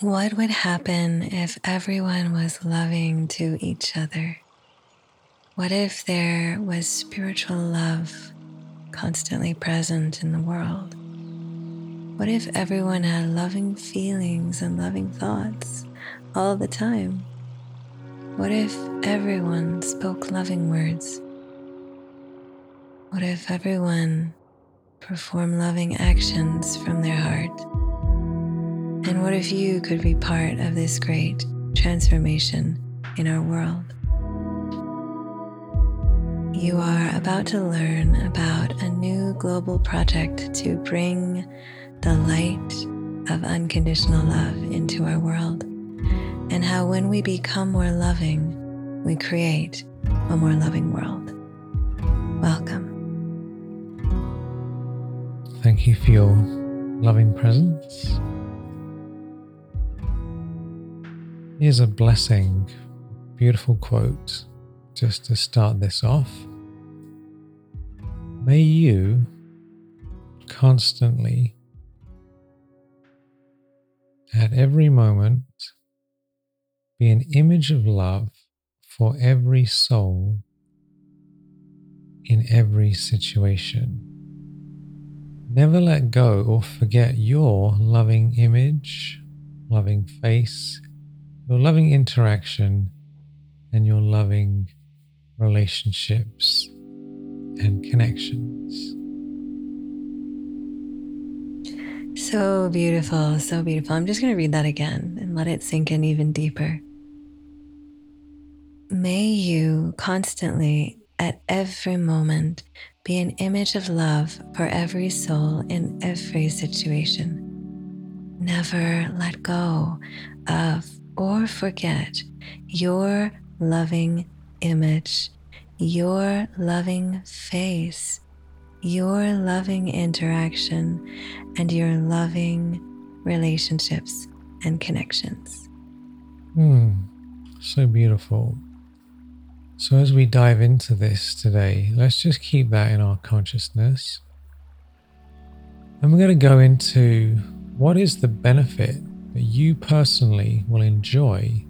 What would happen if everyone was loving to each other? What if there was spiritual love constantly present in the world? What if everyone had loving feelings and loving thoughts all the time? What if everyone spoke loving words? What if everyone performed loving actions from their heart? And what if you could be part of this great transformation in our world? You are about to learn about a new global project to bring the light of unconditional love into our world, and how when we become more loving, we create a more loving world. Welcome. Thank you for your loving presence. Here's a blessing, beautiful quote just to start this off. May you constantly, at every moment, be an image of love for every soul in every situation. Never let go or forget your loving image, loving face, your loving interaction and your loving relationships and connections. So beautiful, so beautiful. I'm just going to read that again and let it sink in even deeper. May you constantly, at every moment, be an image of love for every soul in every situation. Never let go of or forget your loving image, your loving face, your loving interaction, and your loving relationships and connections. Hmm, so beautiful. So, as we dive into this today, let's just keep that in our consciousness. And we're going to go into what is the benefit that you personally will enjoy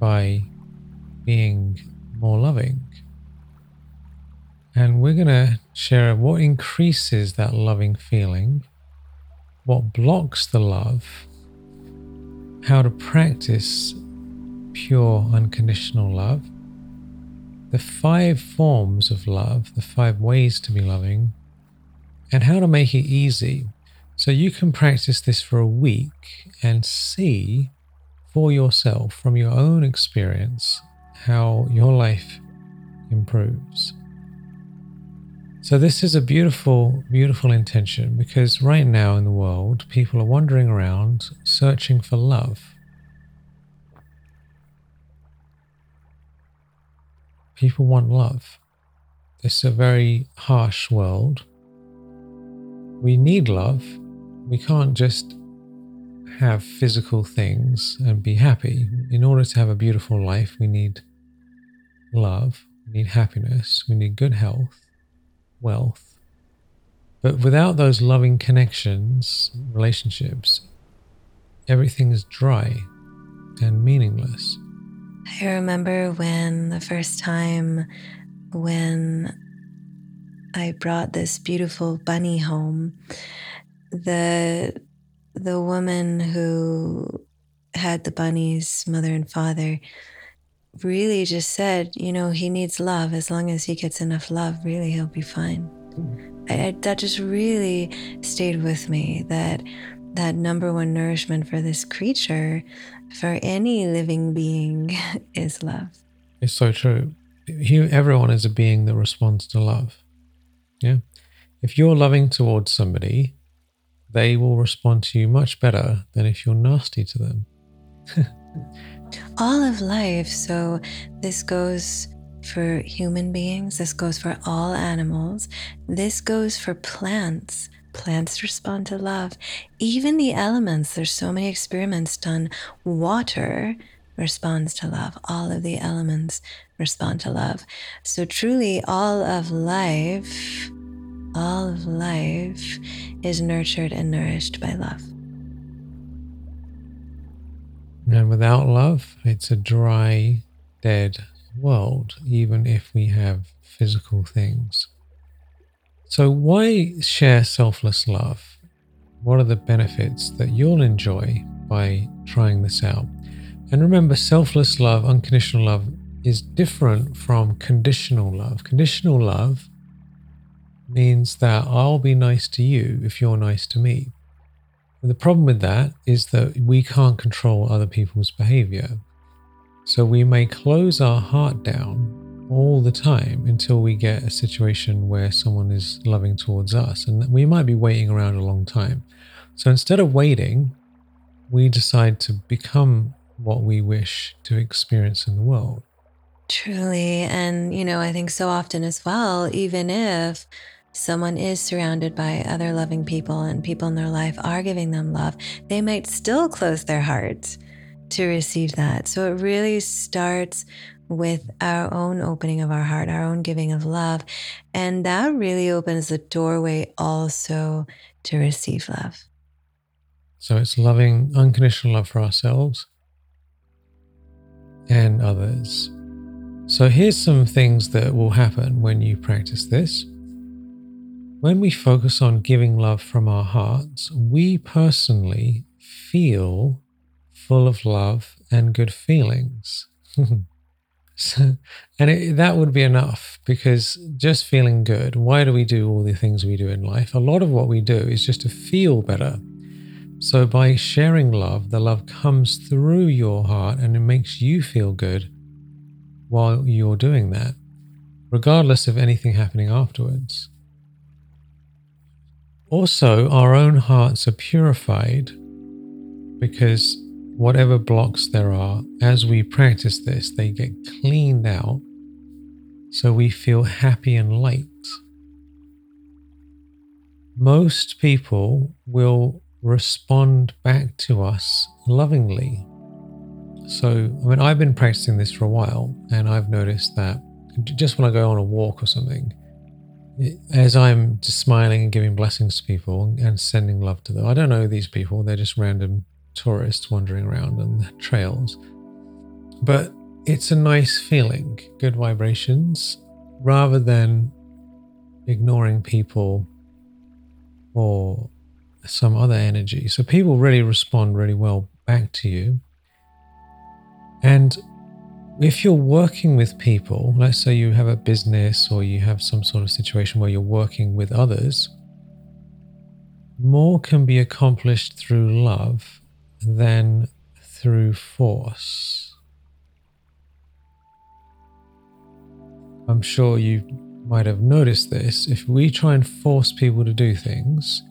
by being more loving. And we're going to share what increases that loving feeling, what blocks the love, how to practice pure unconditional love, the five forms of love, the five ways to be loving, and how to make it easy so you can practice this for a week and see for yourself from your own experience how your life improves. So, this is a beautiful, beautiful intention because right now in the world, people are wandering around searching for love. People want love. It's a very harsh world. We need love, we can't just have physical things and be happy. In order to have a beautiful life, we need love, we need happiness, we need good health, wealth. But without those loving connections, relationships, everything is dry and meaningless. I remember when the first time when I brought this beautiful bunny home the the woman who had the bunny's mother and father really just said, you know, he needs love. As long as he gets enough love, really, he'll be fine. I, I, that just really stayed with me. That that number one nourishment for this creature, for any living being, is love. It's so true. He, everyone is a being that responds to love. Yeah. If you're loving towards somebody, they will respond to you much better than if you're nasty to them. all of life. So, this goes for human beings, this goes for all animals, this goes for plants. Plants respond to love. Even the elements, there's so many experiments done. Water responds to love. All of the elements respond to love. So, truly, all of life all of life is nurtured and nourished by love. And without love, it's a dry, dead world, even if we have physical things. So, why share selfless love? What are the benefits that you'll enjoy by trying this out? And remember, selfless love, unconditional love, is different from conditional love. Conditional love means that I'll be nice to you if you're nice to me. And the problem with that is that we can't control other people's behavior. So we may close our heart down all the time until we get a situation where someone is loving towards us. And we might be waiting around a long time. So instead of waiting, we decide to become what we wish to experience in the world. Truly. And, you know, I think so often as well, even if someone is surrounded by other loving people and people in their life are giving them love, they might still close their hearts to receive that. So it really starts with our own opening of our heart, our own giving of love. And that really opens the doorway also to receive love. So it's loving unconditional love for ourselves and others. So here's some things that will happen when you practice this. When we focus on giving love from our hearts, we personally feel full of love and good feelings. so, and it, that would be enough because just feeling good, why do we do all the things we do in life? A lot of what we do is just to feel better. So, by sharing love, the love comes through your heart and it makes you feel good while you're doing that, regardless of anything happening afterwards. Also, our own hearts are purified because whatever blocks there are, as we practice this, they get cleaned out so we feel happy and light. Most people will respond back to us lovingly. So, I mean, I've been practicing this for a while and I've noticed that just when I go on a walk or something, as I'm just smiling and giving blessings to people and sending love to them. I don't know these people, they're just random tourists wandering around on the trails. But it's a nice feeling, good vibrations, rather than ignoring people or some other energy. So people really respond really well back to you. And if you're working with people, let's say you have a business or you have some sort of situation where you're working with others, more can be accomplished through love than through force. I'm sure you might have noticed this. If we try and force people to do things,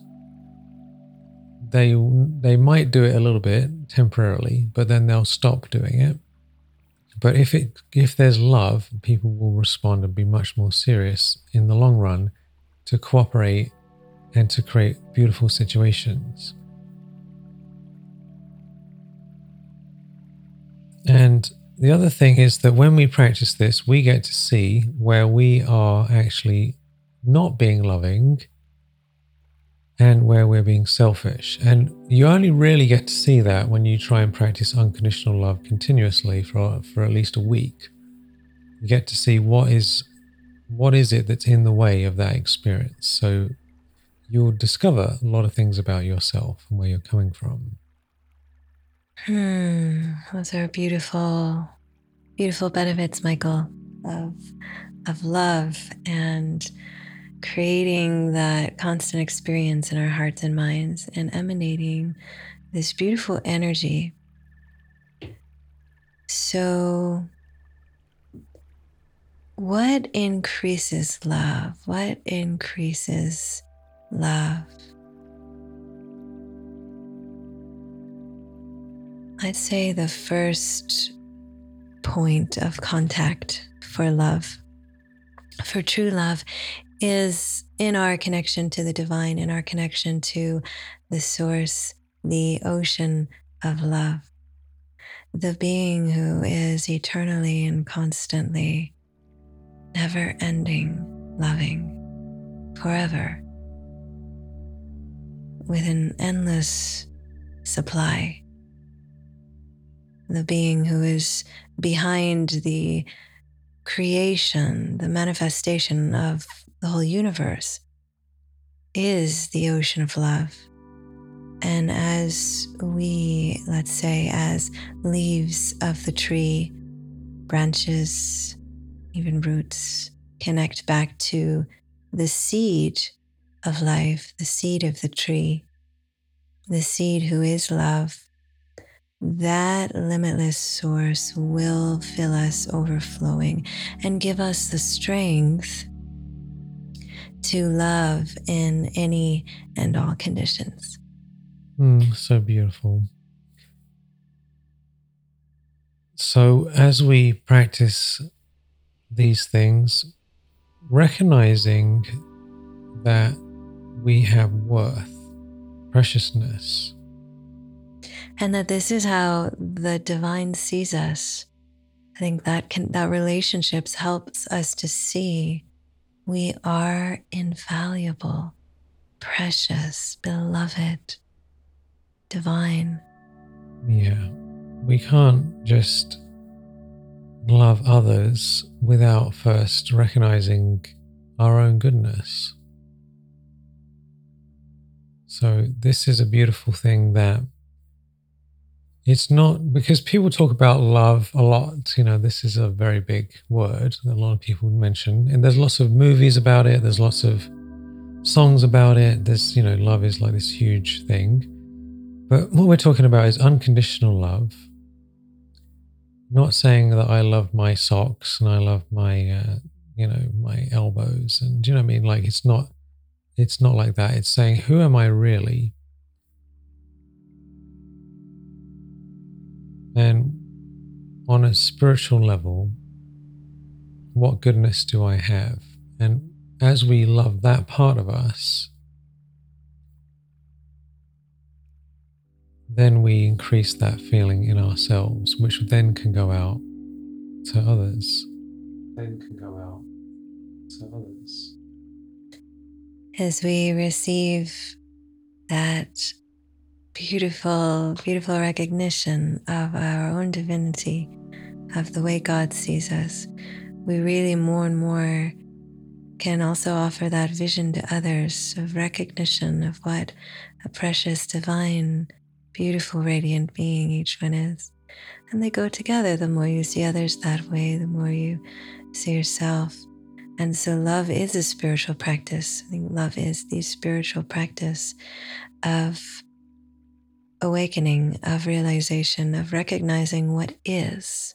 they they might do it a little bit temporarily, but then they'll stop doing it. But if it if there's love, people will respond and be much more serious in the long run to cooperate and to create beautiful situations. And the other thing is that when we practice this, we get to see where we are actually not being loving and where we're being selfish. And you only really get to see that when you try and practice unconditional love continuously for, for at least a week. You get to see what is what is it that's in the way of that experience. So you'll discover a lot of things about yourself and where you're coming from. Hmm, those are beautiful, beautiful benefits, Michael, of of love and creating that constant experience in our hearts and minds and emanating this beautiful energy. So, what increases love? What increases love? I'd say the first point of contact for love, for true love, is in our connection to the divine, in our connection to the source, the ocean of love, the being who is eternally and constantly, never ending, loving, forever, with an endless supply. The being who is behind the creation, the manifestation of the whole universe, is the ocean of love. And as we, let's say, as leaves of the tree, branches, even roots, connect back to the seed of life, the seed of the tree, the seed who is love, that limitless source will fill us overflowing and give us the strength to love in any and all conditions. Mm, so beautiful. So, as we practice these things, recognizing that we have worth, preciousness, and that this is how the divine sees us. I think that can that relationships helps us to see we are invaluable, precious, beloved, divine. Yeah. We can't just love others without first recognizing our own goodness. So, this is a beautiful thing that it's not because people talk about love a lot. You know, this is a very big word that a lot of people mention, and there's lots of movies about it. There's lots of songs about it. There's, you know, love is like this huge thing. But what we're talking about is unconditional love. Not saying that I love my socks and I love my, uh, you know, my elbows, and do you know what I mean? Like it's not, it's not like that. It's saying who am I really? And on a spiritual level, what goodness do I have? And as we love that part of us, then we increase that feeling in ourselves, which then can go out to others. Then can go out to others. As we receive that beautiful, beautiful recognition of our own divinity, of the way God sees us, we really more and more can also offer that vision to others of recognition of what a precious, divine, beautiful, radiant being each one is. And they go together. The more you see others that way, the more you see yourself. And so, love is a spiritual practice. I think love is the spiritual practice of awakening, of realization, of recognizing what is.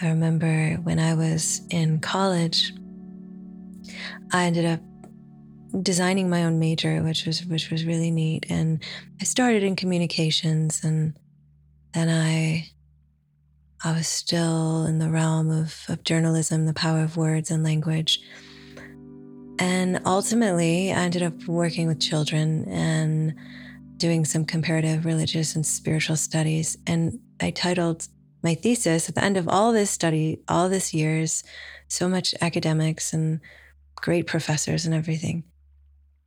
I remember when I was in college, I ended up designing my own major, which was which was really neat. And I started in communications, and then I I was still in the realm of, of journalism, the power of words and language. And ultimately, I ended up working with children and doing some comparative religious and spiritual studies. And I titled my thesis at the end of all this study, all this years, so much academics and great professors and everything.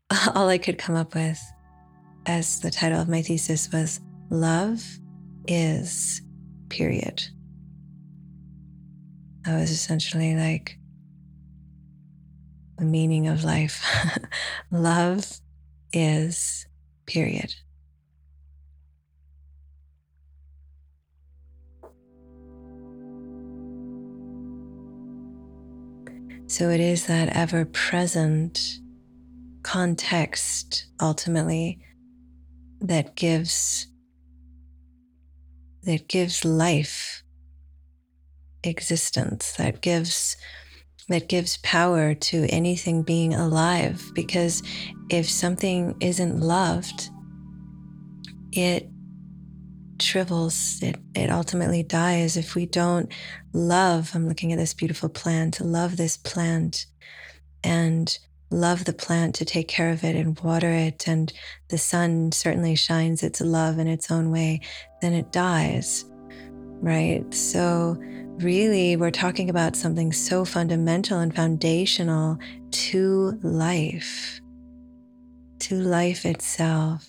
All I could come up with as the title of my thesis was Love is period. I was essentially like the meaning of life. Love is period. So it is that ever present context ultimately that gives that gives life existence that gives that gives power to anything being alive. Because if something isn't loved, it shrivels, it, it ultimately dies. If we don't love, I'm looking at this beautiful plant, to love this plant and love the plant to take care of it and water it, and the sun certainly shines its love in its own way, then it dies, right? So, really, we're talking about something so fundamental and foundational to life, to life itself.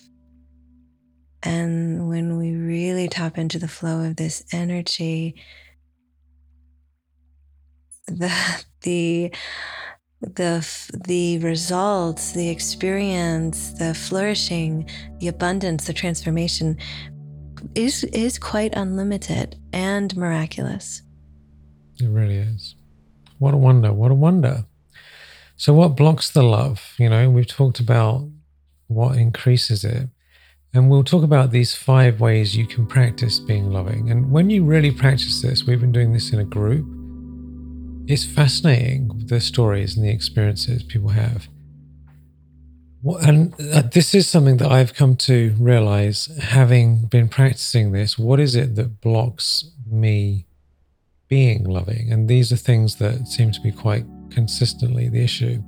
And when we really tap into the flow of this energy, the the the the results, the experience, the flourishing, the abundance, the transformation is is quite unlimited and miraculous. It really is. What a wonder! What a wonder! So, what blocks the love? You know, we've talked about what increases it. And we'll talk about these five ways you can practice being loving. And when you really practice this, we've been doing this in a group. It's fascinating the stories and the experiences people have. And uh, this is something that I've come to realize having been practicing this. What is it that blocks me being loving? And these are things that seem to be quite consistently the issue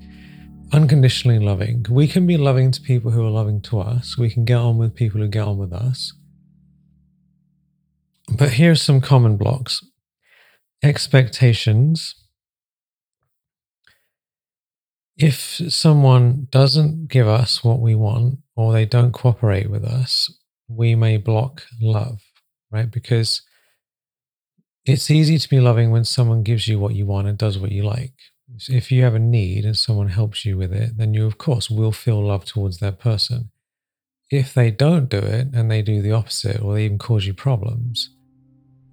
unconditionally loving. We can be loving to people who are loving to us. We can get on with people who get on with us. But here's some common blocks expectations. If someone doesn't give us what we want or they don't cooperate with us, we may block love, right? Because it's easy to be loving when someone gives you what you want and does what you like if you have a need and someone helps you with it, then you, of course, will feel love towards that person. If they don't do it and they do the opposite or they even cause you problems,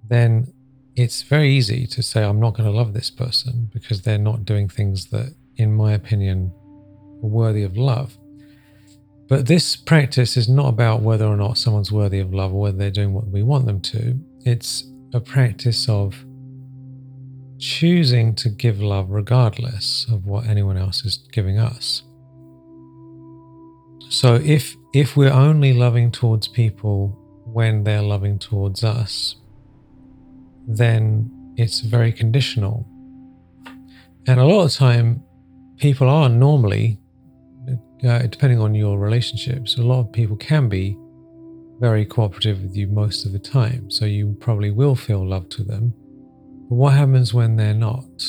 then it's very easy to say, I'm not going to love this person because they're not doing things that, in my opinion, are worthy of love. But this practice is not about whether or not someone's worthy of love or whether they're doing what we want them to. It's a practice of choosing to give love regardless of what anyone else is giving us. So if if we're only loving towards people when they're loving towards us, then it's very conditional. And a lot of time people are normally uh, depending on your relationships, a lot of people can be very cooperative with you most of the time. So you probably will feel love to them but what happens when they're not?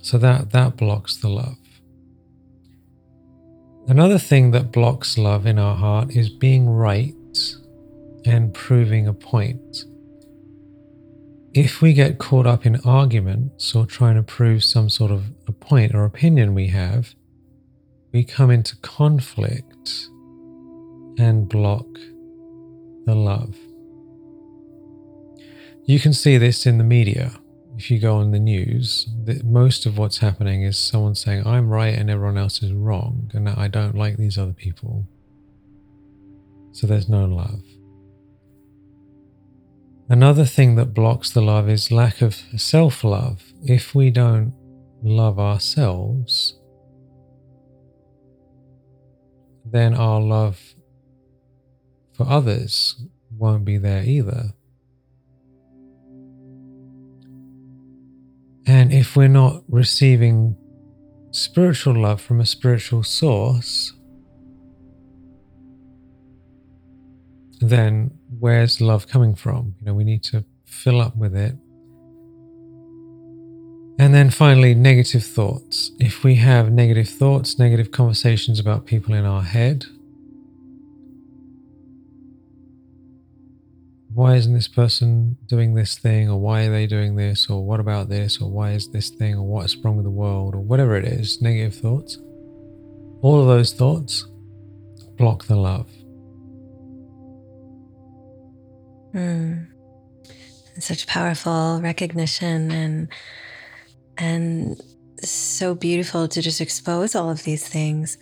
So that that blocks the love. Another thing that blocks love in our heart is being right and proving a point. If we get caught up in arguments or trying to prove some sort of a point or opinion we have, we come into conflict and block the love. You can see this in the media. If you go on the news, that most of what's happening is someone saying, I'm right and everyone else is wrong, and I don't like these other people. So there's no love. Another thing that blocks the love is lack of self love. If we don't love ourselves, then our love for others won't be there either. And if we're not receiving spiritual love from a spiritual source, then where's love coming from? You know, we need to fill up with it. And then finally, negative thoughts. If we have negative thoughts, negative conversations about people in our head, why isn't this person doing this thing or why are they doing this or what about this or why is this thing or what's wrong with the world or whatever it is negative thoughts? All of those thoughts block the love. Mm. such powerful recognition and and so beautiful to just expose all of these things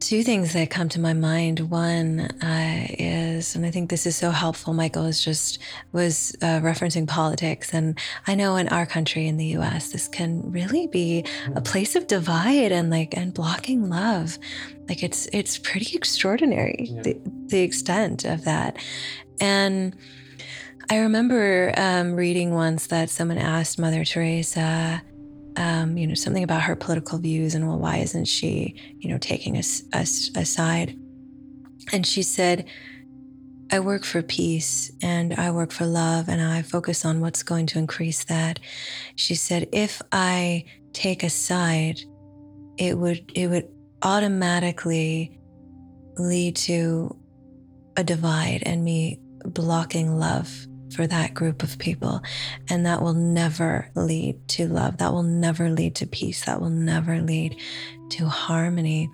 two things that come to my mind. One uh, is, and I think this is so helpful. Michael is just was uh, referencing politics, and I know in our country, in the U.S., this can really be a place of divide and like and blocking love. Like it's it's pretty extraordinary yeah. the, the extent of that, and. I remember um, reading once that someone asked Mother Teresa, um, you know, something about her political views and well, why isn't she, you know, taking us, us aside? And she said, I work for peace and I work for love and I focus on what's going to increase that. She said, if I take a side, it would it would automatically lead to a divide and me blocking love for that group of people. And that will never lead to love. That will never lead to peace. That will never lead to harmony.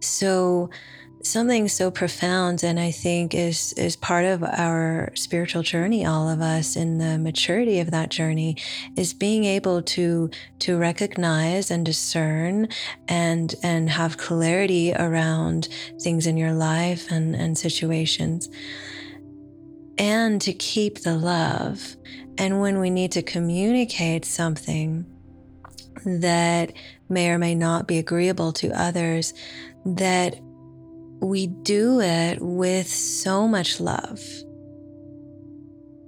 So, something so profound and i think is is part of our spiritual journey all of us in the maturity of that journey is being able to to recognize and discern and and have clarity around things in your life and and situations and to keep the love and when we need to communicate something that may or may not be agreeable to others that we do it with so much love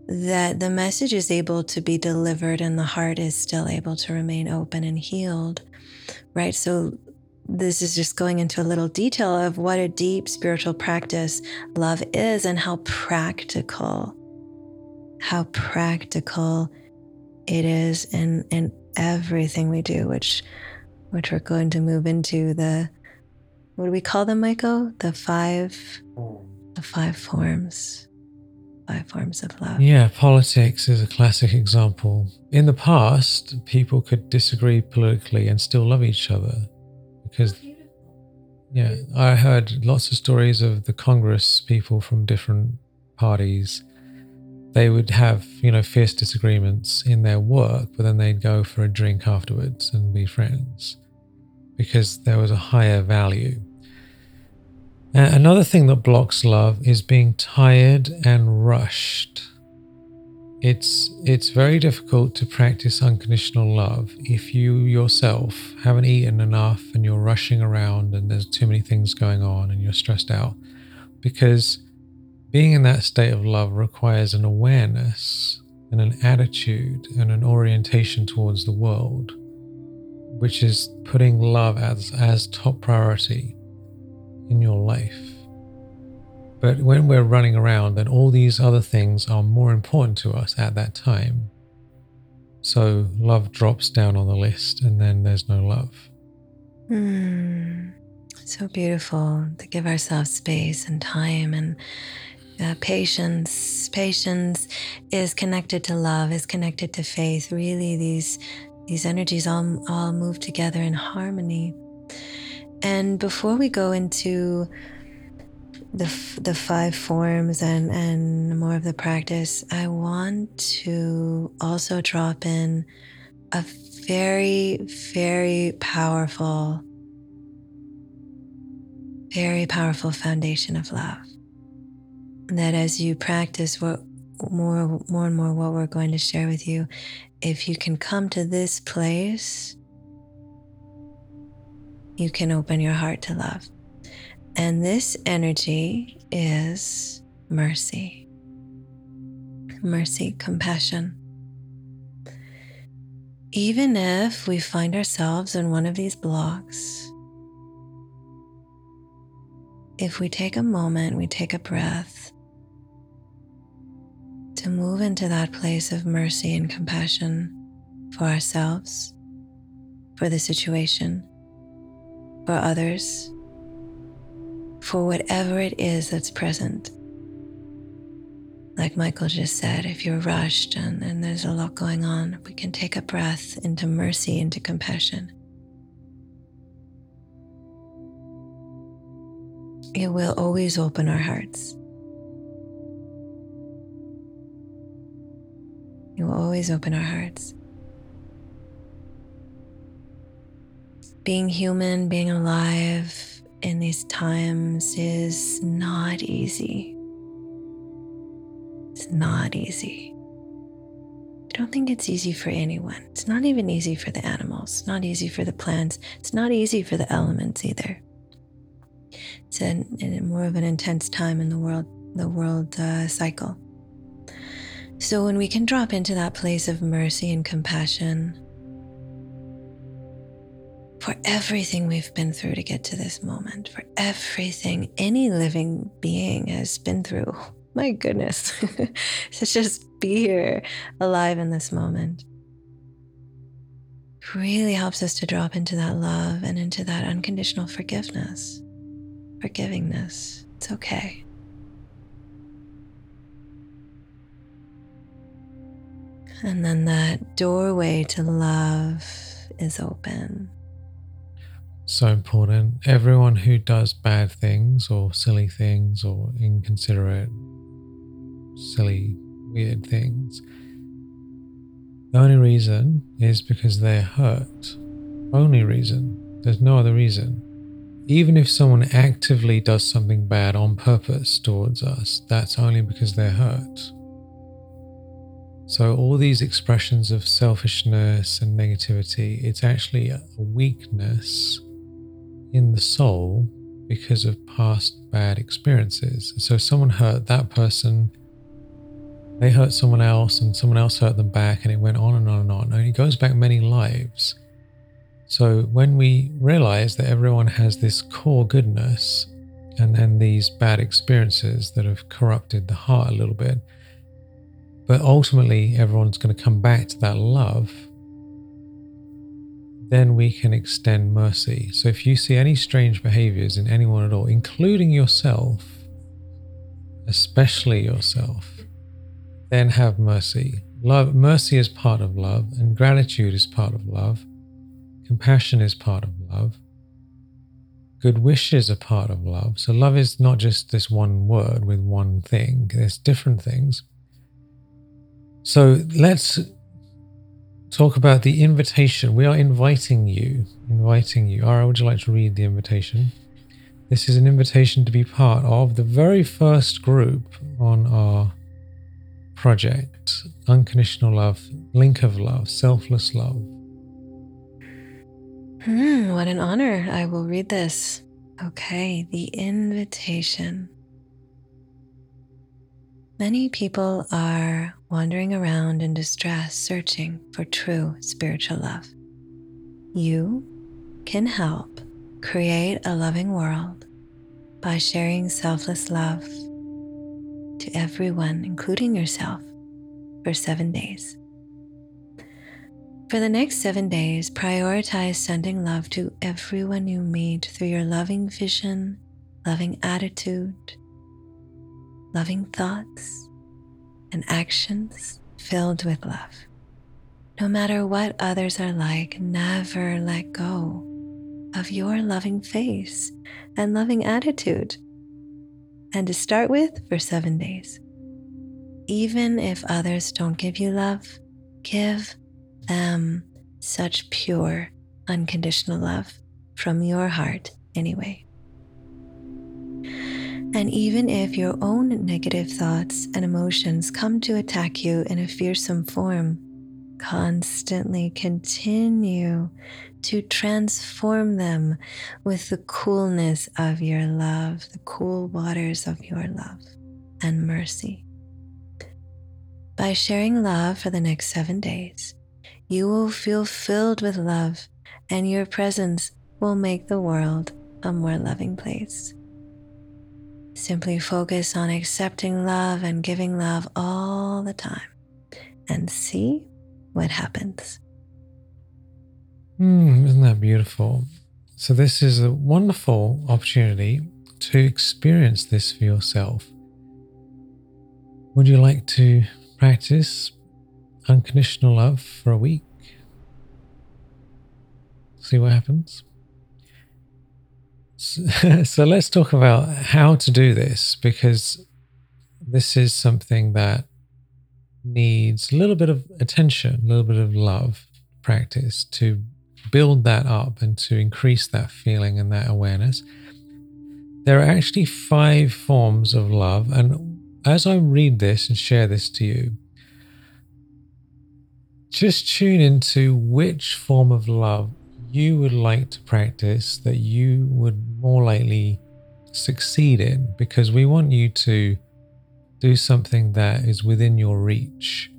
that the message is able to be delivered and the heart is still able to remain open and healed, right? So, this is just going into a little detail of what a deep spiritual practice love is and how practical, how practical it is in, in everything we do, which which we're going to move into the what do we call them, Michael? The five, the five forms, five forms of love. Yeah, politics is a classic example. In the past, people could disagree politically and still love each other because. Yeah, I heard lots of stories of the Congress people from different parties. They would have, you know, fierce disagreements in their work, but then they'd go for a drink afterwards and be friends because there was a higher value. Another thing that blocks love is being tired and rushed. It's it's very difficult to practice unconditional love if you yourself haven't eaten enough and you're rushing around and there's too many things going on and you're stressed out because being in that state of love requires an awareness and an attitude and an orientation towards the world which is putting love as as top priority in your life. But when we're running around, then all these other things are more important to us at that time. So love drops down on the list, and then there's no love. Mm, so beautiful to give ourselves space and time and uh, patience. Patience is connected to love, is connected to faith. Really, these these energies all all move together in harmony. And before we go into the, the five forms and, and more of the practice, I want to also drop in a very, very powerful, very powerful foundation of love. That as you practice what more, more and more what we're going to share with you, if you can come to this place you can open your heart to love. And this energy is mercy, mercy, compassion. Even if we find ourselves in one of these blocks, if we take a moment, we take a breath to move into that place of mercy and compassion for ourselves, for the situation, for others, for whatever it is that's present. Like Michael just said, if you're rushed and, and there's a lot going on, we can take a breath into mercy, into compassion. It will always open our hearts. It will always open our hearts. being human, being alive in these times is not easy. It's not easy. I don't think it's easy for anyone. It's not even easy for the animals, it's not easy for the plants, it's not easy for the elements either. It's a, more of an intense time in the world, the world uh, cycle. So when we can drop into that place of mercy and compassion, for everything we've been through to get to this moment, for everything any living being has been through. My goodness, to just be here alive in this moment really helps us to drop into that love and into that unconditional forgiveness, forgivingness. It's okay. And then that doorway to love is open. So important. Everyone who does bad things or silly things or inconsiderate, silly, weird things, the only reason is because they're hurt. Only reason. There's no other reason. Even if someone actively does something bad on purpose towards us, that's only because they're hurt. So, all these expressions of selfishness and negativity, it's actually a weakness in the soul because of past bad experiences. So, someone hurt that person, they hurt someone else, and someone else hurt them back, and it went on and on and on. And it goes back many lives. So, when we realize that everyone has this core goodness and then these bad experiences that have corrupted the heart a little bit, but ultimately, everyone's going to come back to that love. Then we can extend mercy. So if you see any strange behaviors in anyone at all, including yourself, especially yourself, then have mercy. Love, mercy is part of love, and gratitude is part of love. Compassion is part of love. Good wishes are part of love. So love is not just this one word with one thing. There's different things. So let's talk about the invitation. We are inviting you, inviting you. Ara, would you like to read the invitation? This is an invitation to be part of the very first group on our project Unconditional Love, Link of Love, Selfless Love. Hmm, what an honor. I will read this. Okay, the invitation. Many people are wandering around in distress searching for true spiritual love. You can help create a loving world by sharing selfless love to everyone, including yourself, for seven days. For the next seven days, prioritize sending love to everyone you meet through your loving vision, loving attitude, loving thoughts, and actions filled with love. No matter what others are like, never let go of your loving face and loving attitude. And to start with, for seven days. Even if others don't give you love, give them such pure, unconditional love from your heart anyway. And even if your own negative thoughts and emotions come to attack you in a fearsome form, constantly continue to transform them with the coolness of your love, the cool waters of your love and mercy. By sharing love for the next seven days, you will feel filled with love, and your presence will make the world a more loving place. Simply focus on accepting love and giving love all the time and see what happens. Mm, isn't that beautiful? So, this is a wonderful opportunity to experience this for yourself. Would you like to practice unconditional love for a week? See what happens? So, let's talk about how to do this because this is something that needs a little bit of attention, a little bit of love practice to build that up and to increase that feeling and that awareness. There are actually five forms of love. And as I read this and share this to you, just tune into which form of love you would like to practice that you would more likely succeed in because we want you to do something that is within your reach.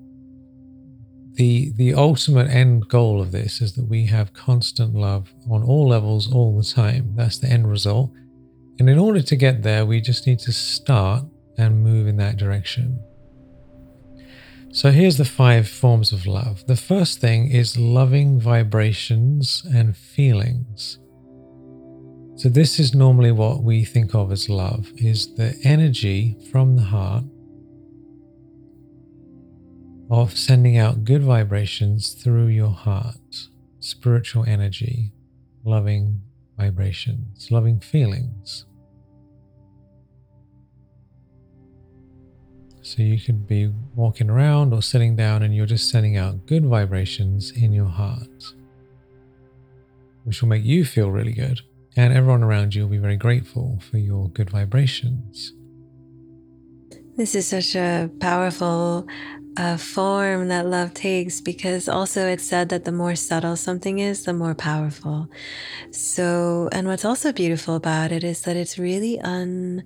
The, the ultimate end goal of this is that we have constant love on all levels all the time. That's the end result. And in order to get there, we just need to start and move in that direction. So here's the five forms of love. The first thing is loving vibrations and feelings. So this is normally what we think of as love is the energy from the heart of sending out good vibrations through your heart, spiritual energy, loving vibrations, loving feelings. So you could be walking around or sitting down and you're just sending out good vibrations in your heart, which will make you feel really good. And everyone around you will be very grateful for your good vibrations. This is such a powerful uh, form that love takes because also it's said that the more subtle something is, the more powerful. So, and what's also beautiful about it is that it's really un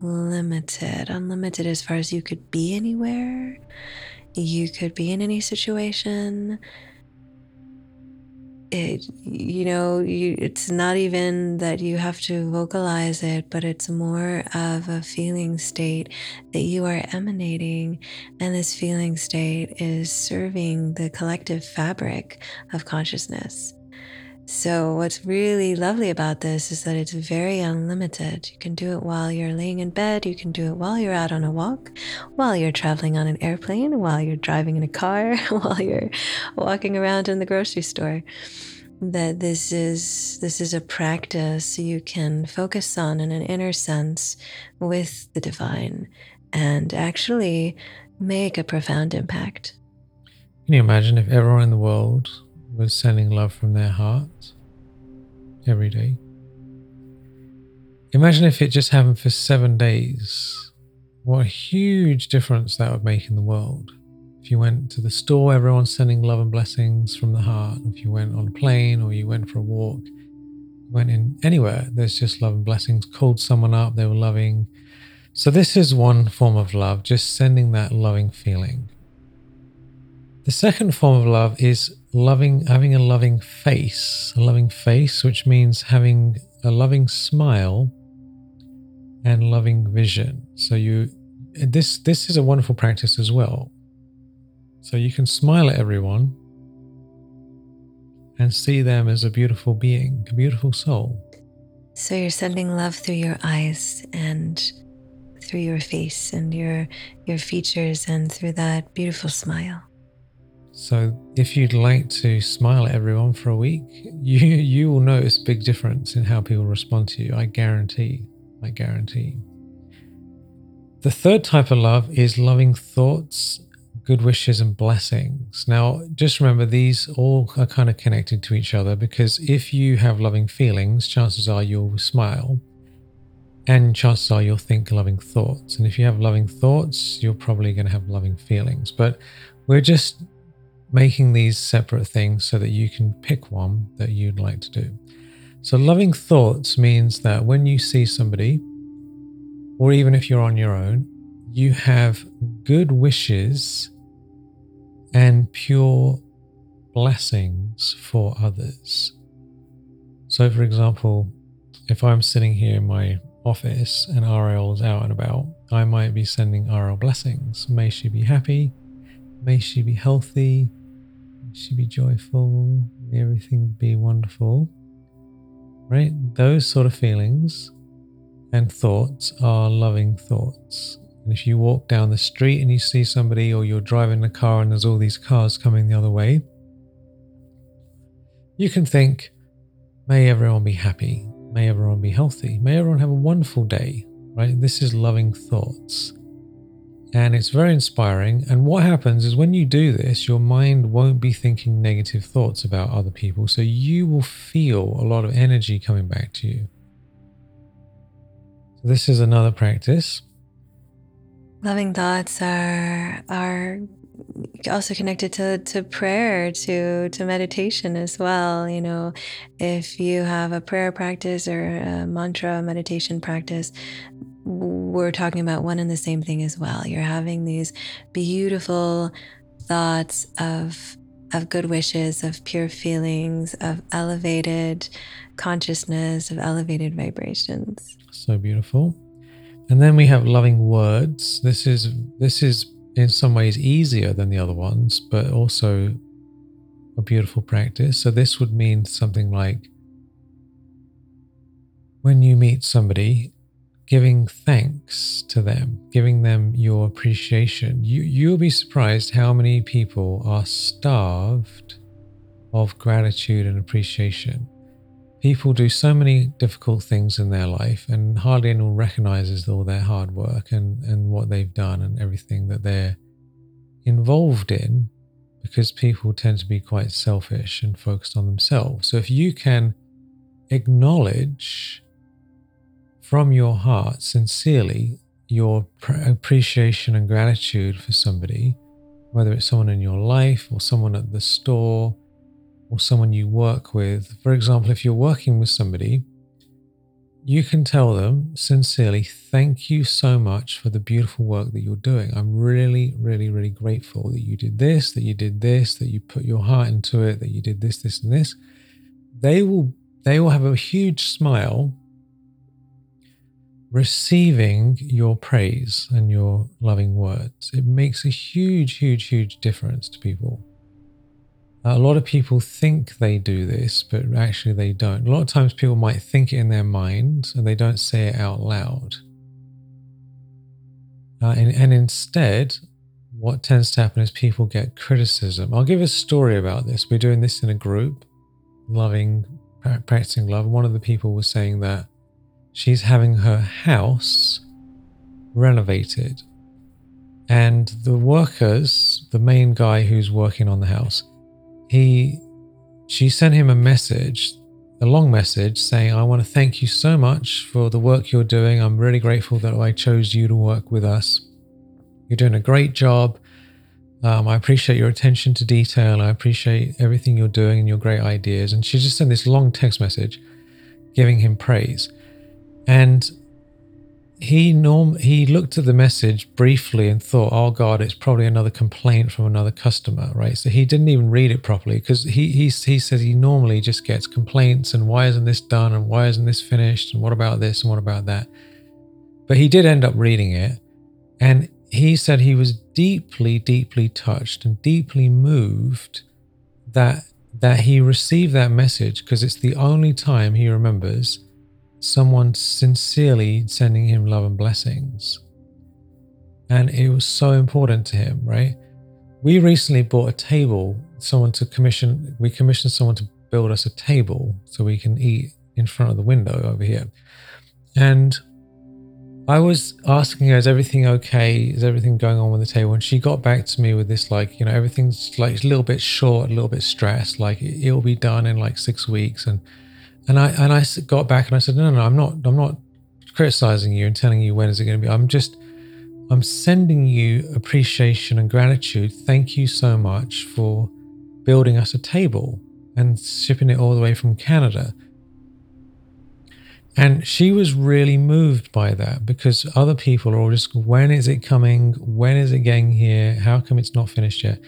limited, unlimited as far as you could be anywhere. You could be in any situation. It, you know, you, it's not even that you have to vocalize it, but it's more of a feeling state that you are emanating. And this feeling state is serving the collective fabric of consciousness. So, what's really lovely about this is that it's very unlimited. You can do it while you're laying in bed, you can do it while you're out on a walk, while you're traveling on an airplane, while you're driving in a car, while you're walking around in the grocery store. That this is this is a practice you can focus on in an inner sense with the divine and actually make a profound impact. Can you imagine if everyone in the world was sending love from their heart every day. Imagine if it just happened for seven days. What a huge difference that would make in the world. If you went to the store, everyone's sending love and blessings from the heart. If you went on a plane or you went for a walk, went in anywhere, there's just love and blessings. Called someone up, they were loving. So, this is one form of love, just sending that loving feeling. The second form of love is loving, having a loving face, a loving face, which means having a loving smile and loving vision. So you, this this is a wonderful practice as well. So you can smile at everyone and see them as a beautiful being, a beautiful soul. So you're sending love through your eyes and through your face and your your features and through that beautiful smile. So if you'd like to smile at everyone for a week, you you will notice a big difference in how people respond to you. I guarantee. I guarantee. The third type of love is loving thoughts, good wishes, and blessings. Now, just remember these all are kind of connected to each other because if you have loving feelings, chances are you'll smile. And chances are you'll think loving thoughts. And if you have loving thoughts, you're probably going to have loving feelings. But we're just making these separate things so that you can pick one that you'd like to do. So, loving thoughts means that when you see somebody, or even if you're on your own, you have good wishes and pure blessings for others. So, for example, if I'm sitting here in my office and Ariel is out and about, I might be sending Ariel blessings. May she be happy. May she be healthy she be joyful? May everything be wonderful? Right? Those sort of feelings and thoughts are loving thoughts. And if you walk down the street and you see somebody, or you're driving a car and there's all these cars coming the other way, you can think, May everyone be happy. May everyone be healthy. May everyone have a wonderful day. Right? This is loving thoughts and it's very inspiring. And what happens is when you do this, your mind won't be thinking negative thoughts about other people. So you will feel a lot of energy coming back to you. So this is another practice. Loving thoughts are are also connected to, to prayer, to to meditation as well. You know, if you have a prayer practice or a mantra meditation practice, we're talking about one and the same thing as well. You're having these beautiful thoughts of of good wishes, of pure feelings, of elevated consciousness, of elevated vibrations. So beautiful. And then we have loving words. This is this is in some ways easier than the other ones, but also a beautiful practice. So this would mean something like when you meet somebody giving thanks to them, giving them your appreciation. You you'll be surprised how many people are starved of gratitude and appreciation. People do so many difficult things in their life, and hardly anyone recognizes all their hard work and, and what they've done and everything that they're involved in because people tend to be quite selfish and focused on themselves. So if you can acknowledge from your heart sincerely your appreciation and gratitude for somebody, whether it's someone in your life or someone at the store or someone you work with. For example, if you're working with somebody, you can tell them sincerely, thank you so much for the beautiful work that you're doing. I'm really, really, really grateful that you did this, that you did this, that you put your heart into it, that you did this, this, and this. They will they will have a huge smile receiving your praise and your loving words. It makes a huge, huge, huge difference to people. A lot of people think they do this, but actually they don't. A lot of times people might think it in their mind and they don't say it out loud. Uh, and, and instead, what tends to happen is people get criticism. I'll give a story about this. We're doing this in a group, loving, practicing love. One of the people was saying that she's having her house renovated. And the workers, the main guy who's working on the house, he she sent him a message, a long message saying, I want to thank you so much for the work you're doing. I'm really grateful that I chose you to work with us. You're doing a great job. Um, I appreciate your attention to detail. I appreciate everything you're doing and your great ideas. And she just sent this long text message giving him praise. And he norm he looked at the message briefly and thought, "Oh God, it's probably another complaint from another customer." Right? So he didn't even read it properly because he he he says he normally just gets complaints and why isn't this done and why isn't this finished and what about this and what about that. But he did end up reading it, and he said he was deeply, deeply touched and deeply moved that that he received that message because it's the only time he remembers someone sincerely sending him love and blessings. And it was so important to him, right? We recently bought a table, someone to commission, we commissioned someone to build us a table so we can eat in front of the window over here. And I was asking her, is everything okay? Is everything going on with the table? And she got back to me with this, like, you know, everything's like a little bit short, a little bit stressed, like it'll be done in like six weeks. And and I and I got back and I said, no, no, no, I'm not, I'm not criticizing you and telling you when is it going to be. I'm just, I'm sending you appreciation and gratitude. Thank you so much for building us a table and shipping it all the way from Canada. And she was really moved by that because other people are all just, when is it coming? When is it getting here? How come it's not finished yet?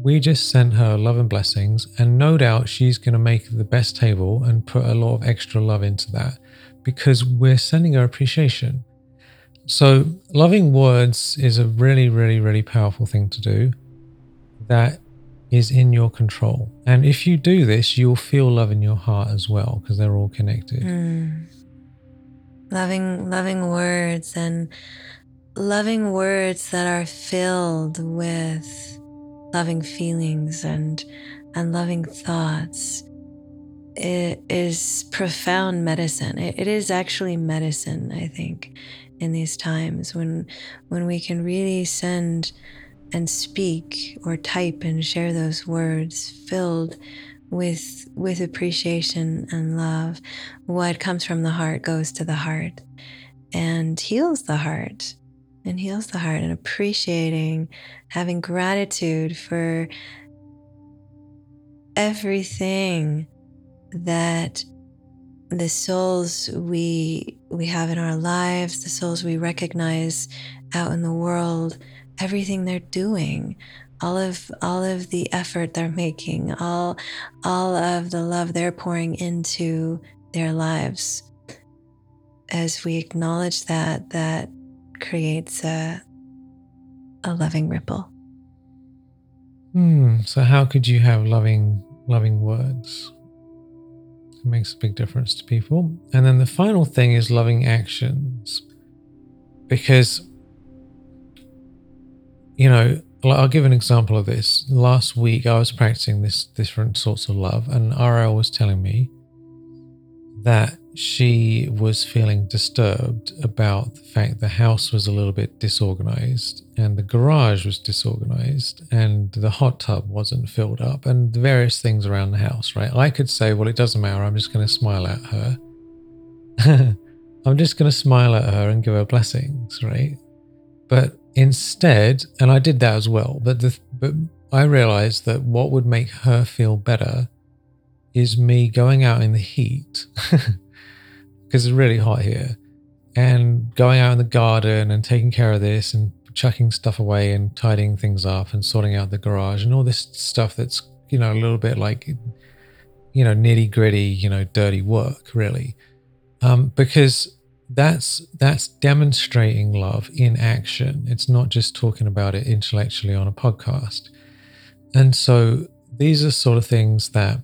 We just sent her love and blessings, and no doubt she's going to make the best table and put a lot of extra love into that because we're sending her appreciation. So, loving words is a really, really, really powerful thing to do that is in your control. And if you do this, you'll feel love in your heart as well because they're all connected. Mm. Loving, loving words and loving words that are filled with loving feelings and and loving thoughts. It is profound medicine. It, it is actually medicine i think in these times when when we can really send and speak or type and share those words filled with with appreciation and love. What comes from the heart goes to the heart and heals the heart and heals the heart and appreciating, having gratitude for everything that the souls we we have in our lives, the souls we recognize out in the world, everything they're doing, all of all of the effort they're making, all all of the love they're pouring into their lives. As we acknowledge that that creates a, a loving ripple. Hmm. So how could you have loving loving words? It makes a big difference to people. And then the final thing is loving actions. Because you know, I'll give an example of this. Last week, I was practicing this different sorts of love, and Ariel was telling me that she was feeling disturbed about the fact the house was a little bit disorganized and the garage was disorganized and the hot tub wasn't filled up and various things around the house, right? I could say, well, it doesn't matter. I'm just going to smile at her. I'm just going to smile at her and give her blessings, right? But instead, and I did that as well, but the, but I realized that what would make her feel better is me going out in the heat because it's really hot here and going out in the garden and taking care of this and chucking stuff away and tidying things up and sorting out the garage and all this stuff that's you know a little bit like you know nitty gritty you know dirty work really. Um, because that's that's demonstrating love in action. It's not just talking about it intellectually on a podcast. And so these are sort of things that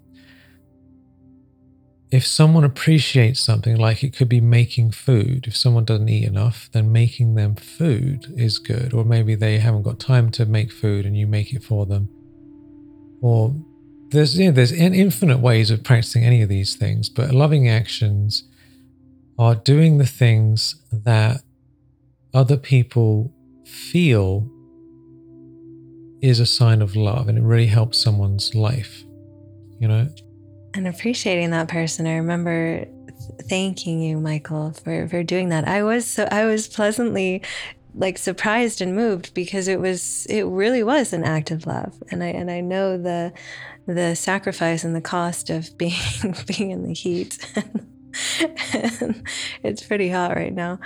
if someone appreciates something, like it could be making food, if someone doesn't eat enough, then making them food is good. Or maybe they haven't got time to make food and you make it for them. Or there's know, there's infinite ways of practicing any of these things, but loving actions are doing the things that other people feel is a sign of love and it really helps someone's life. You know? And appreciating that person. I remember thanking you, Michael, for, for doing that. I was so I was pleasantly like surprised and moved because it was it really was an act of love. And I and I know the the sacrifice and the cost of being being in the heat. and it's pretty hot right now.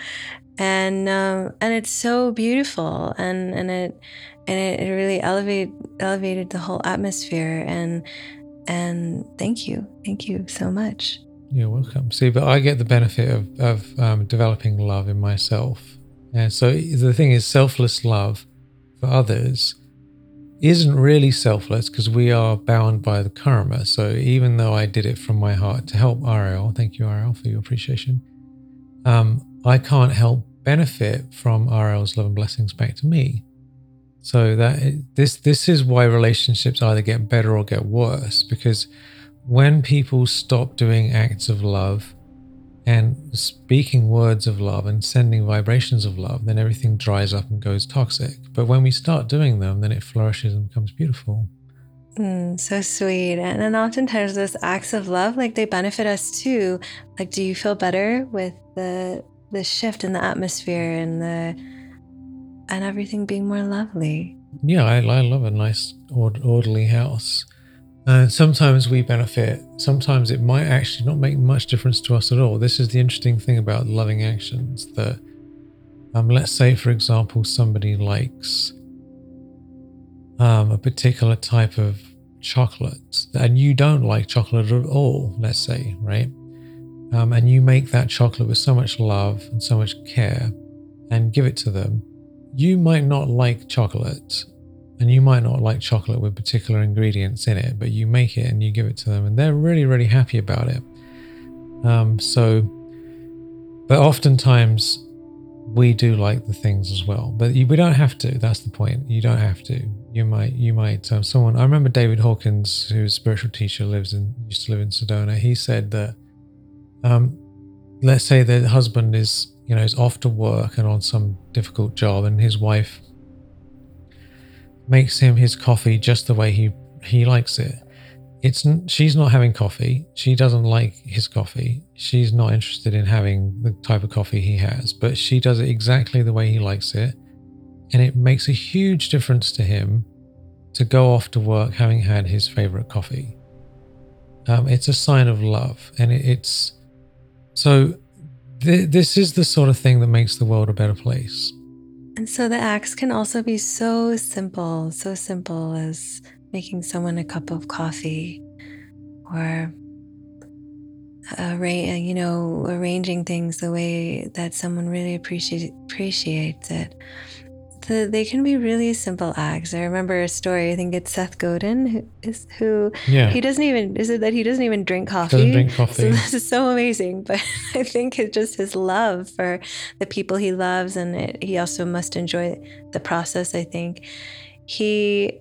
And um, and it's so beautiful and and it and it, it really elevate elevated the whole atmosphere and and thank you. Thank you so much. You're welcome. See, but I get the benefit of, of um, developing love in myself. And so the thing is, selfless love for others isn't really selfless because we are bound by the karma. So even though I did it from my heart to help Ariel, thank you, Ariel, for your appreciation, um, I can't help benefit from Ariel's love and blessings back to me. So that this this is why relationships either get better or get worse because when people stop doing acts of love and speaking words of love and sending vibrations of love, then everything dries up and goes toxic. But when we start doing them, then it flourishes and becomes beautiful. Mm, so sweet. And then oftentimes those acts of love, like they benefit us too. Like, do you feel better with the the shift in the atmosphere and the and everything being more lovely. Yeah, I, I love a nice orderly house. And sometimes we benefit. Sometimes it might actually not make much difference to us at all. This is the interesting thing about loving actions that, um, let's say, for example, somebody likes um, a particular type of chocolate and you don't like chocolate at all, let's say, right? Um, and you make that chocolate with so much love and so much care and give it to them you might not like chocolate and you might not like chocolate with particular ingredients in it, but you make it and you give it to them, and they're really, really happy about it. Um, so, but oftentimes we do like the things as well, but you, we don't have to. That's the point. You don't have to. You might, you might. Um, someone I remember David Hawkins, who's spiritual teacher, lives in used to live in Sedona. He said that, um, let's say the husband is you know, is off to work and on some difficult job, and his wife makes him his coffee just the way he he likes it. It's she's not having coffee. She doesn't like his coffee. She's not interested in having the type of coffee he has, but she does it exactly the way he likes it, and it makes a huge difference to him to go off to work having had his favorite coffee. Um, it's a sign of love, and it, it's so th- this is the sort of thing that makes the world a better place. And so the acts can also be so simple, so simple as making someone a cup of coffee or arra- uh, you know arranging things the way that someone really appreciate, appreciates it the, they can be really simple acts. I remember a story. I think it's Seth Godin who is who. Yeah. He doesn't even. Is it that he doesn't even drink coffee? Doesn't drink coffee. So this is so amazing. But I think it's just his love for the people he loves, and it, he also must enjoy the process. I think he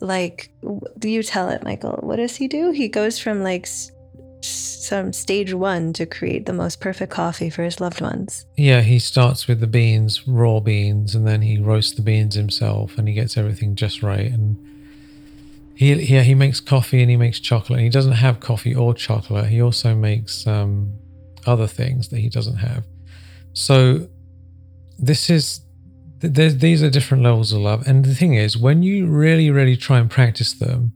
like do you tell it michael what does he do he goes from like some stage one to create the most perfect coffee for his loved ones. Yeah, he starts with the beans, raw beans, and then he roasts the beans himself, and he gets everything just right. And he yeah he makes coffee and he makes chocolate. And He doesn't have coffee or chocolate. He also makes um, other things that he doesn't have. So this is these are different levels of love. And the thing is, when you really really try and practice them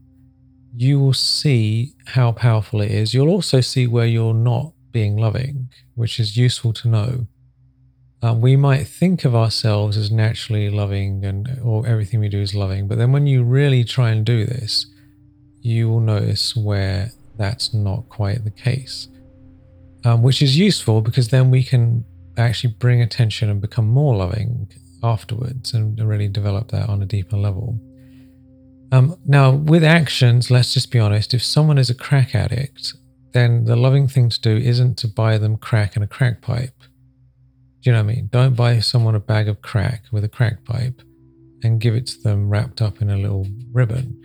you will see how powerful it is. You'll also see where you're not being loving, which is useful to know. Um, we might think of ourselves as naturally loving and or everything we do is loving, but then when you really try and do this, you will notice where that's not quite the case. Um, which is useful because then we can actually bring attention and become more loving afterwards and really develop that on a deeper level. Um, now, with actions, let's just be honest. If someone is a crack addict, then the loving thing to do isn't to buy them crack and a crack pipe. Do you know what I mean? Don't buy someone a bag of crack with a crack pipe and give it to them wrapped up in a little ribbon.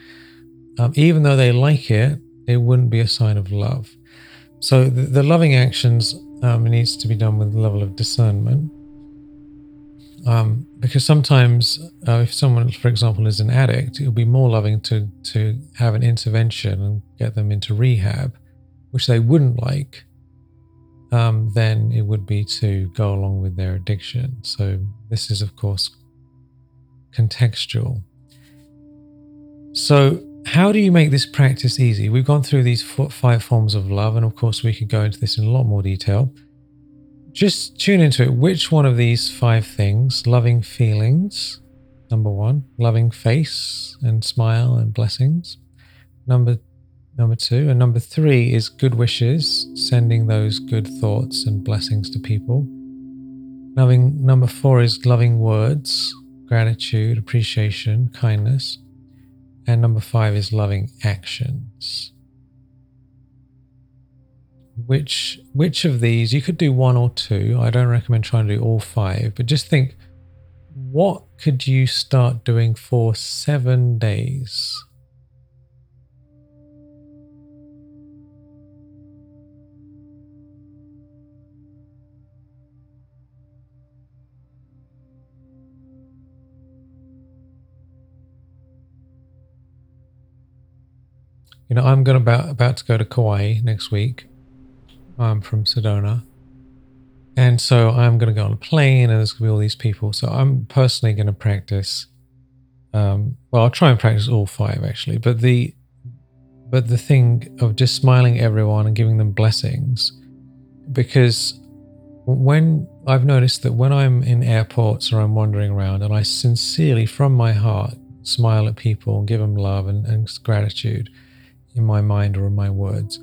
Um, even though they like it, it wouldn't be a sign of love. So the, the loving actions um, needs to be done with a level of discernment. Um, because sometimes, uh, if someone, for example, is an addict, it would be more loving to to have an intervention and get them into rehab, which they wouldn't like, um, than it would be to go along with their addiction. So this is, of course, contextual. So, how do you make this practice easy? We've gone through these four, five forms of love, and of course, we could go into this in a lot more detail. Just tune into it. Which one of these five things, loving feelings, number one, loving face and smile and blessings. Number number two, and number three is good wishes, sending those good thoughts and blessings to people. Loving number four is loving words, gratitude, appreciation, kindness. And number five is loving actions which which of these you could do one or two. I don't recommend trying to do all five, but just think what could you start doing for seven days? You know, I'm going about about to go to Kauai next week, I'm from Sedona. And so I'm going to go on a plane and there's going to be all these people. So I'm personally going to practice. Um, well, I'll try and practice all five actually. But the but the thing of just smiling everyone and giving them blessings, because when I've noticed that when I'm in airports or I'm wandering around and I sincerely, from my heart, smile at people and give them love and, and gratitude in my mind or in my words,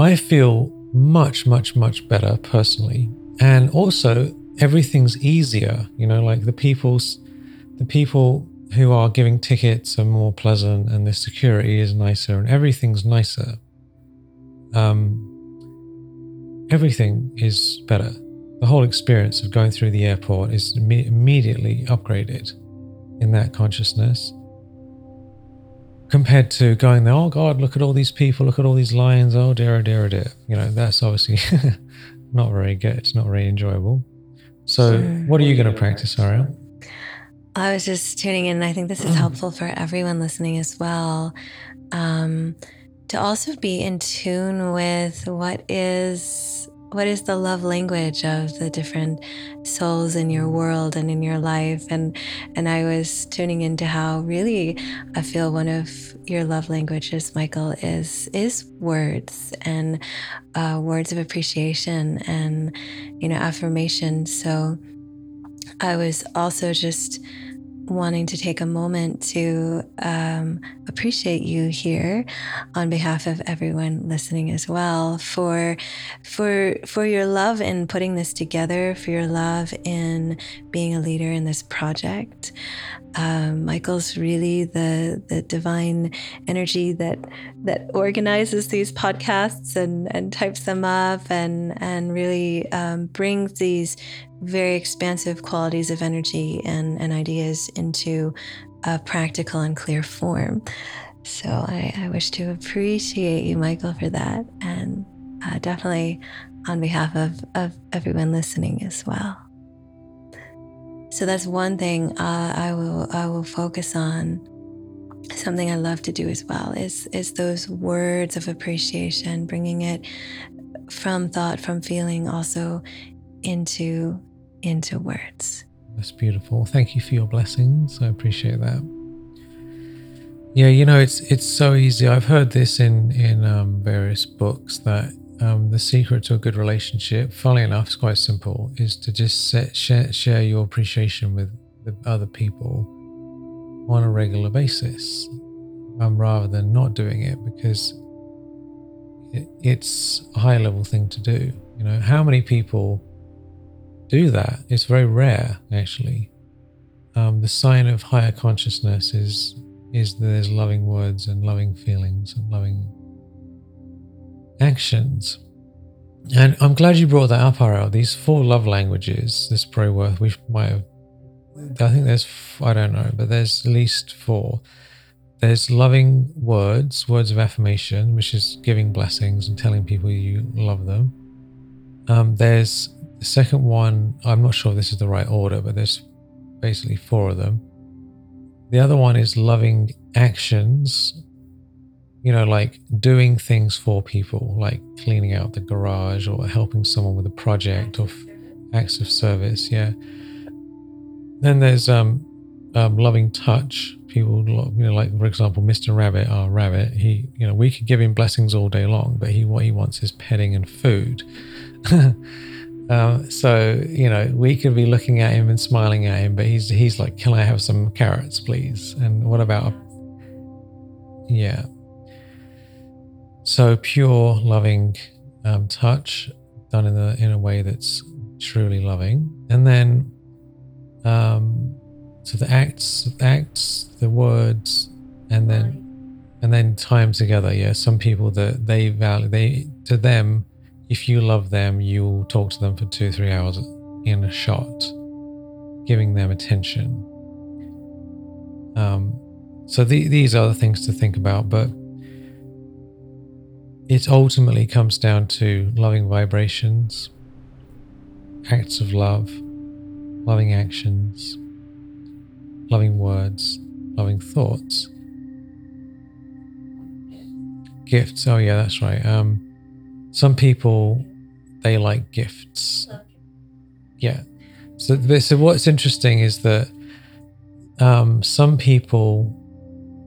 I feel much, much, much better personally. And also, everything's easier. You know, like the people's, the people who are giving tickets are more pleasant, and the security is nicer, and everything's nicer. Um, everything is better. The whole experience of going through the airport is immediately upgraded in that consciousness compared to going there, oh God, look at all these people, look at all these lions, oh dear, oh dear, oh dear. You know, that's obviously not very good. It's not very enjoyable. So, sure. what are you going to practice, Ariel? I was just tuning in, and I think this is helpful for everyone listening as well. Um, to also be in tune with what is what is the love language of the different souls in your world and in your life? And and i was tuning into how really i feel one of your love languages michael is is words and uh, words of appreciation and you know affirmation. So i was also just wanting to take a moment to um, appreciate you here on behalf of everyone listening as well for for for your love in putting this together for your love in being a leader in this project. Um, Michael's really the the divine energy that that organizes these podcasts and and types them up and and really um, brings these very expansive qualities of energy and, and ideas into a practical and clear form. So I, I wish to appreciate you, Michael, for that, and uh, definitely on behalf of, of everyone listening as well. So that's one thing uh, I will I will focus on. Something I love to do as well is is those words of appreciation, bringing it from thought, from feeling, also into into words. That's beautiful. Thank you for your blessings. I appreciate that. Yeah, you know, it's it's so easy. I've heard this in in um, various books that um, the secret to a good relationship, funnily enough, is quite simple: is to just set, share share your appreciation with the other people on a regular basis, um, rather than not doing it, because it, it's a high level thing to do. You know, how many people do that. It's very rare, actually. Um, the sign of higher consciousness is is there's loving words and loving feelings and loving actions. And I'm glad you brought that up, Ariel. These four love languages, this probably worth, we might have, I think there's, I don't know, but there's at least four. There's loving words, words of affirmation, which is giving blessings and telling people you love them. Um, there's the second one, I'm not sure if this is the right order, but there's basically four of them. The other one is loving actions, you know, like doing things for people, like cleaning out the garage or helping someone with a project or acts of service. Yeah. Then there's um, um, loving touch. People, you know, like for example, Mr. Rabbit, our rabbit. He, you know, we could give him blessings all day long, but he what he wants is petting and food. Um, so you know, we could be looking at him and smiling at him, but he's he's like, "Can I have some carrots, please?" And what about, yeah. So pure, loving um, touch done in a in a way that's truly loving, and then, um, so the acts, acts, the words, and then, and then time together. Yeah, some people that they value they to them if you love them, you'll talk to them for two, three hours in a shot, giving them attention. Um, so the, these are the things to think about, but it ultimately comes down to loving vibrations, acts of love, loving actions, loving words, loving thoughts. Gifts. Oh, yeah, that's right. Um, some people they like gifts. Yeah. So, so what's interesting is that um, some people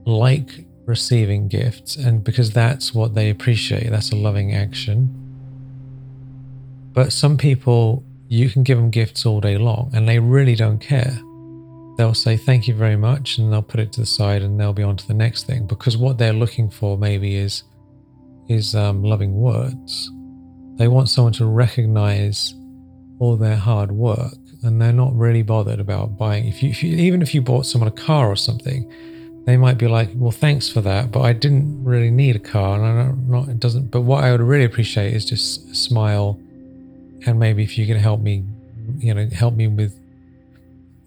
like receiving gifts, and because that's what they appreciate, that's a loving action. But some people, you can give them gifts all day long, and they really don't care. They'll say thank you very much, and they'll put it to the side, and they'll be on to the next thing because what they're looking for maybe is is um, loving words. They want someone to recognize all their hard work, and they're not really bothered about buying. If you, if you, even if you bought someone a car or something, they might be like, "Well, thanks for that, but I didn't really need a car, and not it doesn't." But what I would really appreciate is just a smile, and maybe if you can help me, you know, help me with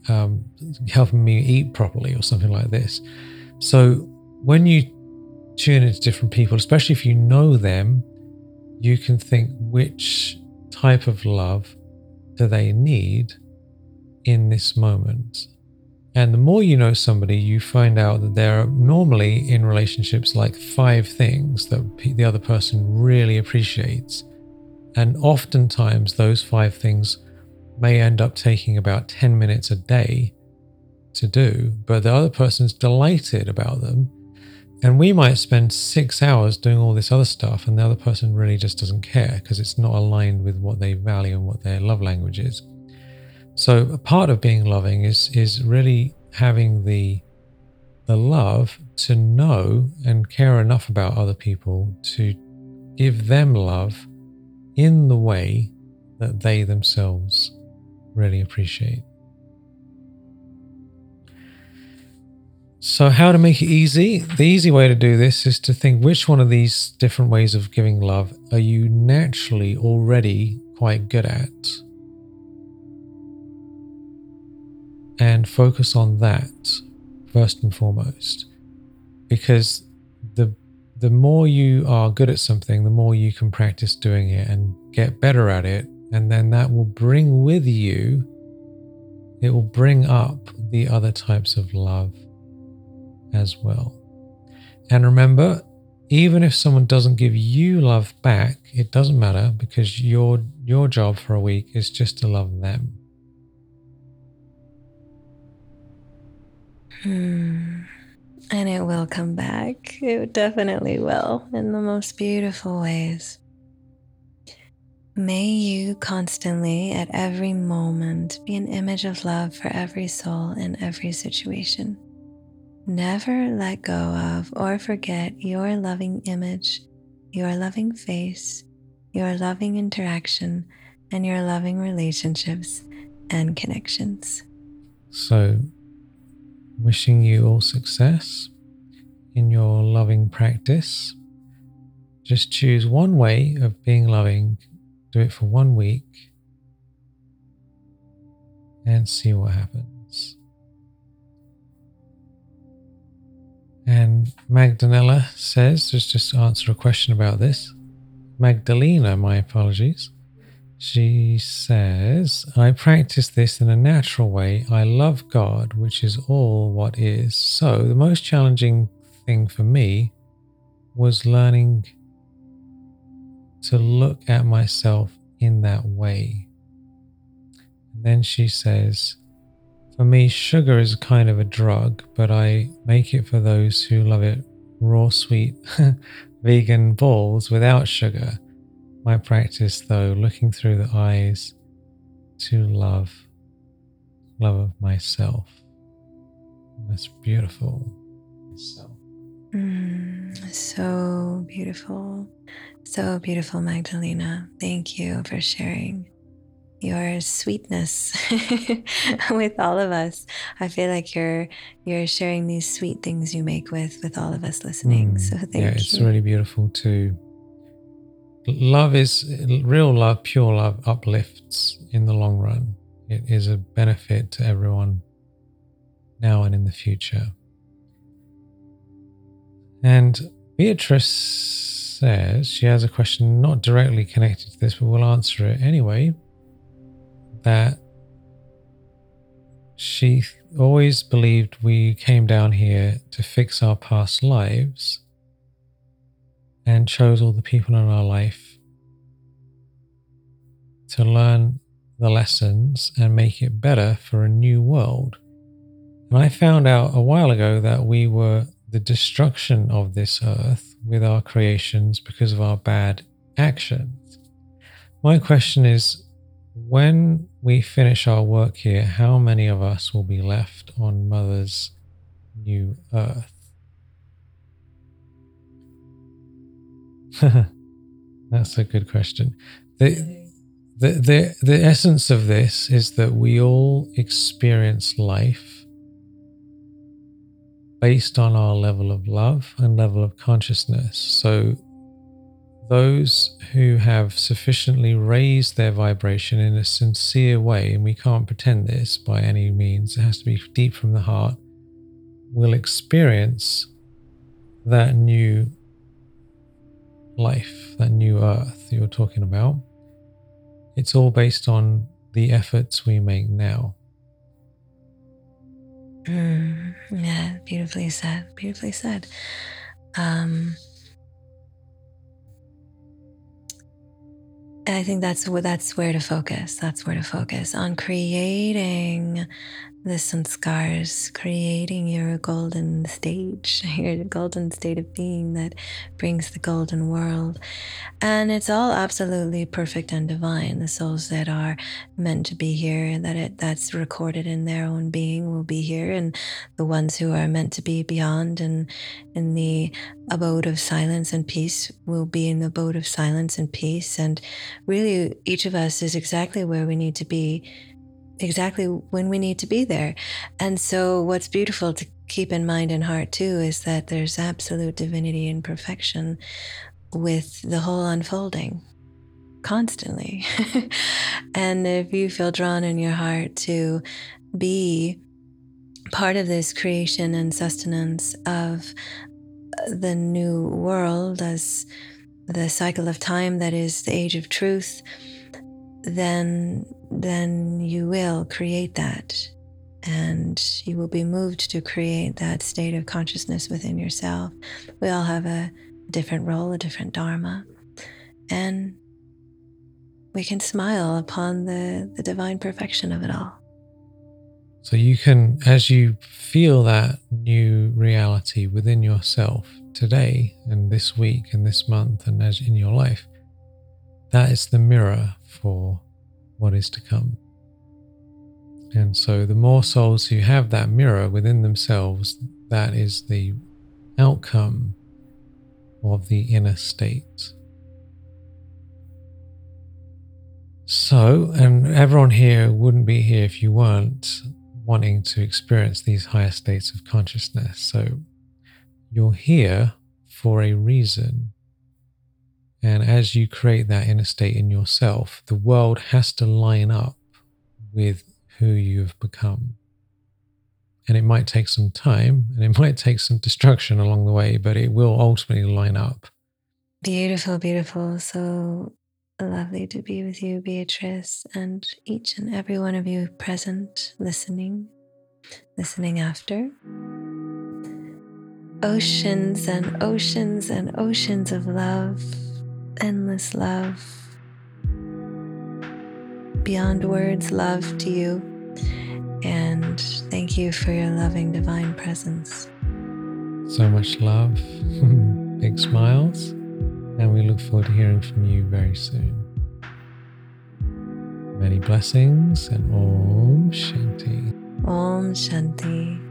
um, helping me eat properly or something like this. So when you tune into different people, especially if you know them, you can think which type of love do they need in this moment. And the more you know somebody, you find out that there are normally in relationships like five things that the other person really appreciates. And oftentimes, those five things may end up taking about 10 minutes a day to do, but the other person's delighted about them and we might spend six hours doing all this other stuff, and the other person really just doesn't care because it's not aligned with what they value and what their love language is. So, a part of being loving is is really having the the love to know and care enough about other people to give them love in the way that they themselves really appreciate. So, how to make it easy? The easy way to do this is to think which one of these different ways of giving love are you naturally already quite good at? And focus on that first and foremost. Because the more you are good at something, the more you can practice doing it and get better at it. And then that will bring with you, it will bring up the other types of love as well. And remember, even if someone doesn't give you love back, it doesn't matter because your your job for a week is just to love them. Hmm. And it will come back. It definitely will in the most beautiful ways. May you constantly, at every moment, be an image of love for every soul in every situation. Never let go of or forget your loving image, your loving face, your loving interaction, and your loving relationships and connections. So, wishing you all success in your loving practice. Just choose one way of being loving, do it for one week, and see what happens. And Magdalena says, just just answer a question about this. Magdalena, my apologies. She says, I practice this in a natural way. I love God, which is all what is. So, the most challenging thing for me was learning to look at myself in that way. And then she says, for me, sugar is kind of a drug, but I make it for those who love it raw, sweet, vegan balls without sugar. My practice, though, looking through the eyes to love, love of myself. That's beautiful. Mm, so beautiful. So beautiful, Magdalena. Thank you for sharing your sweetness with all of us. I feel like you're you're sharing these sweet things you make with with all of us listening. Mm, so thank yeah, you. it's really beautiful too. Love is real love, pure love uplifts in the long run. It is a benefit to everyone now and in the future. And Beatrice says she has a question not directly connected to this, but we'll answer it anyway that she always believed we came down here to fix our past lives and chose all the people in our life to learn the lessons and make it better for a new world. And I found out a while ago that we were the destruction of this earth with our creations because of our bad actions. My question is when we finish our work here, how many of us will be left on Mother's new earth? That's a good question. The, the, the, the essence of this is that we all experience life based on our level of love and level of consciousness. So those who have sufficiently raised their vibration in a sincere way, and we can't pretend this by any means, it has to be deep from the heart, will experience that new life, that new earth you're talking about. It's all based on the efforts we make now. Mm, yeah, beautifully said. Beautifully said. Um, I think that's that's where to focus. That's where to focus on creating the sanskars, creating your golden stage, your golden state of being that brings the golden world. And it's all absolutely perfect and divine. The souls that are meant to be here, that it that's recorded in their own being will be here, and the ones who are meant to be beyond and in the abode of silence and peace will be in the abode of silence and peace. And really each of us is exactly where we need to be exactly when we need to be there. And so, what's beautiful to keep in mind and heart too is that there's absolute divinity and perfection with the whole unfolding constantly. and if you feel drawn in your heart to be part of this creation and sustenance of uh, the new world as the cycle of time that is the age of truth, then then you will create that and you will be moved to create that state of consciousness within yourself. We all have a different role, a different dharma, and we can smile upon the, the divine perfection of it all. So you can, as you feel that new reality within yourself today and this week and this month and as in your life, that is the mirror for what is to come. And so, the more souls who have that mirror within themselves, that is the outcome of the inner state. So, and everyone here wouldn't be here if you weren't wanting to experience these higher states of consciousness. So, you're here for a reason. And as you create that inner state in yourself, the world has to line up with who you've become. And it might take some time and it might take some destruction along the way, but it will ultimately line up. Beautiful, beautiful. So lovely to be with you, Beatrice, and each and every one of you present, listening, listening after. Oceans and oceans and oceans of love endless love, beyond words, love to you. And thank you for your loving divine presence. So much love, big smiles, and we look forward to hearing from you very soon. Many blessings and Om Shanti. Om Shanti.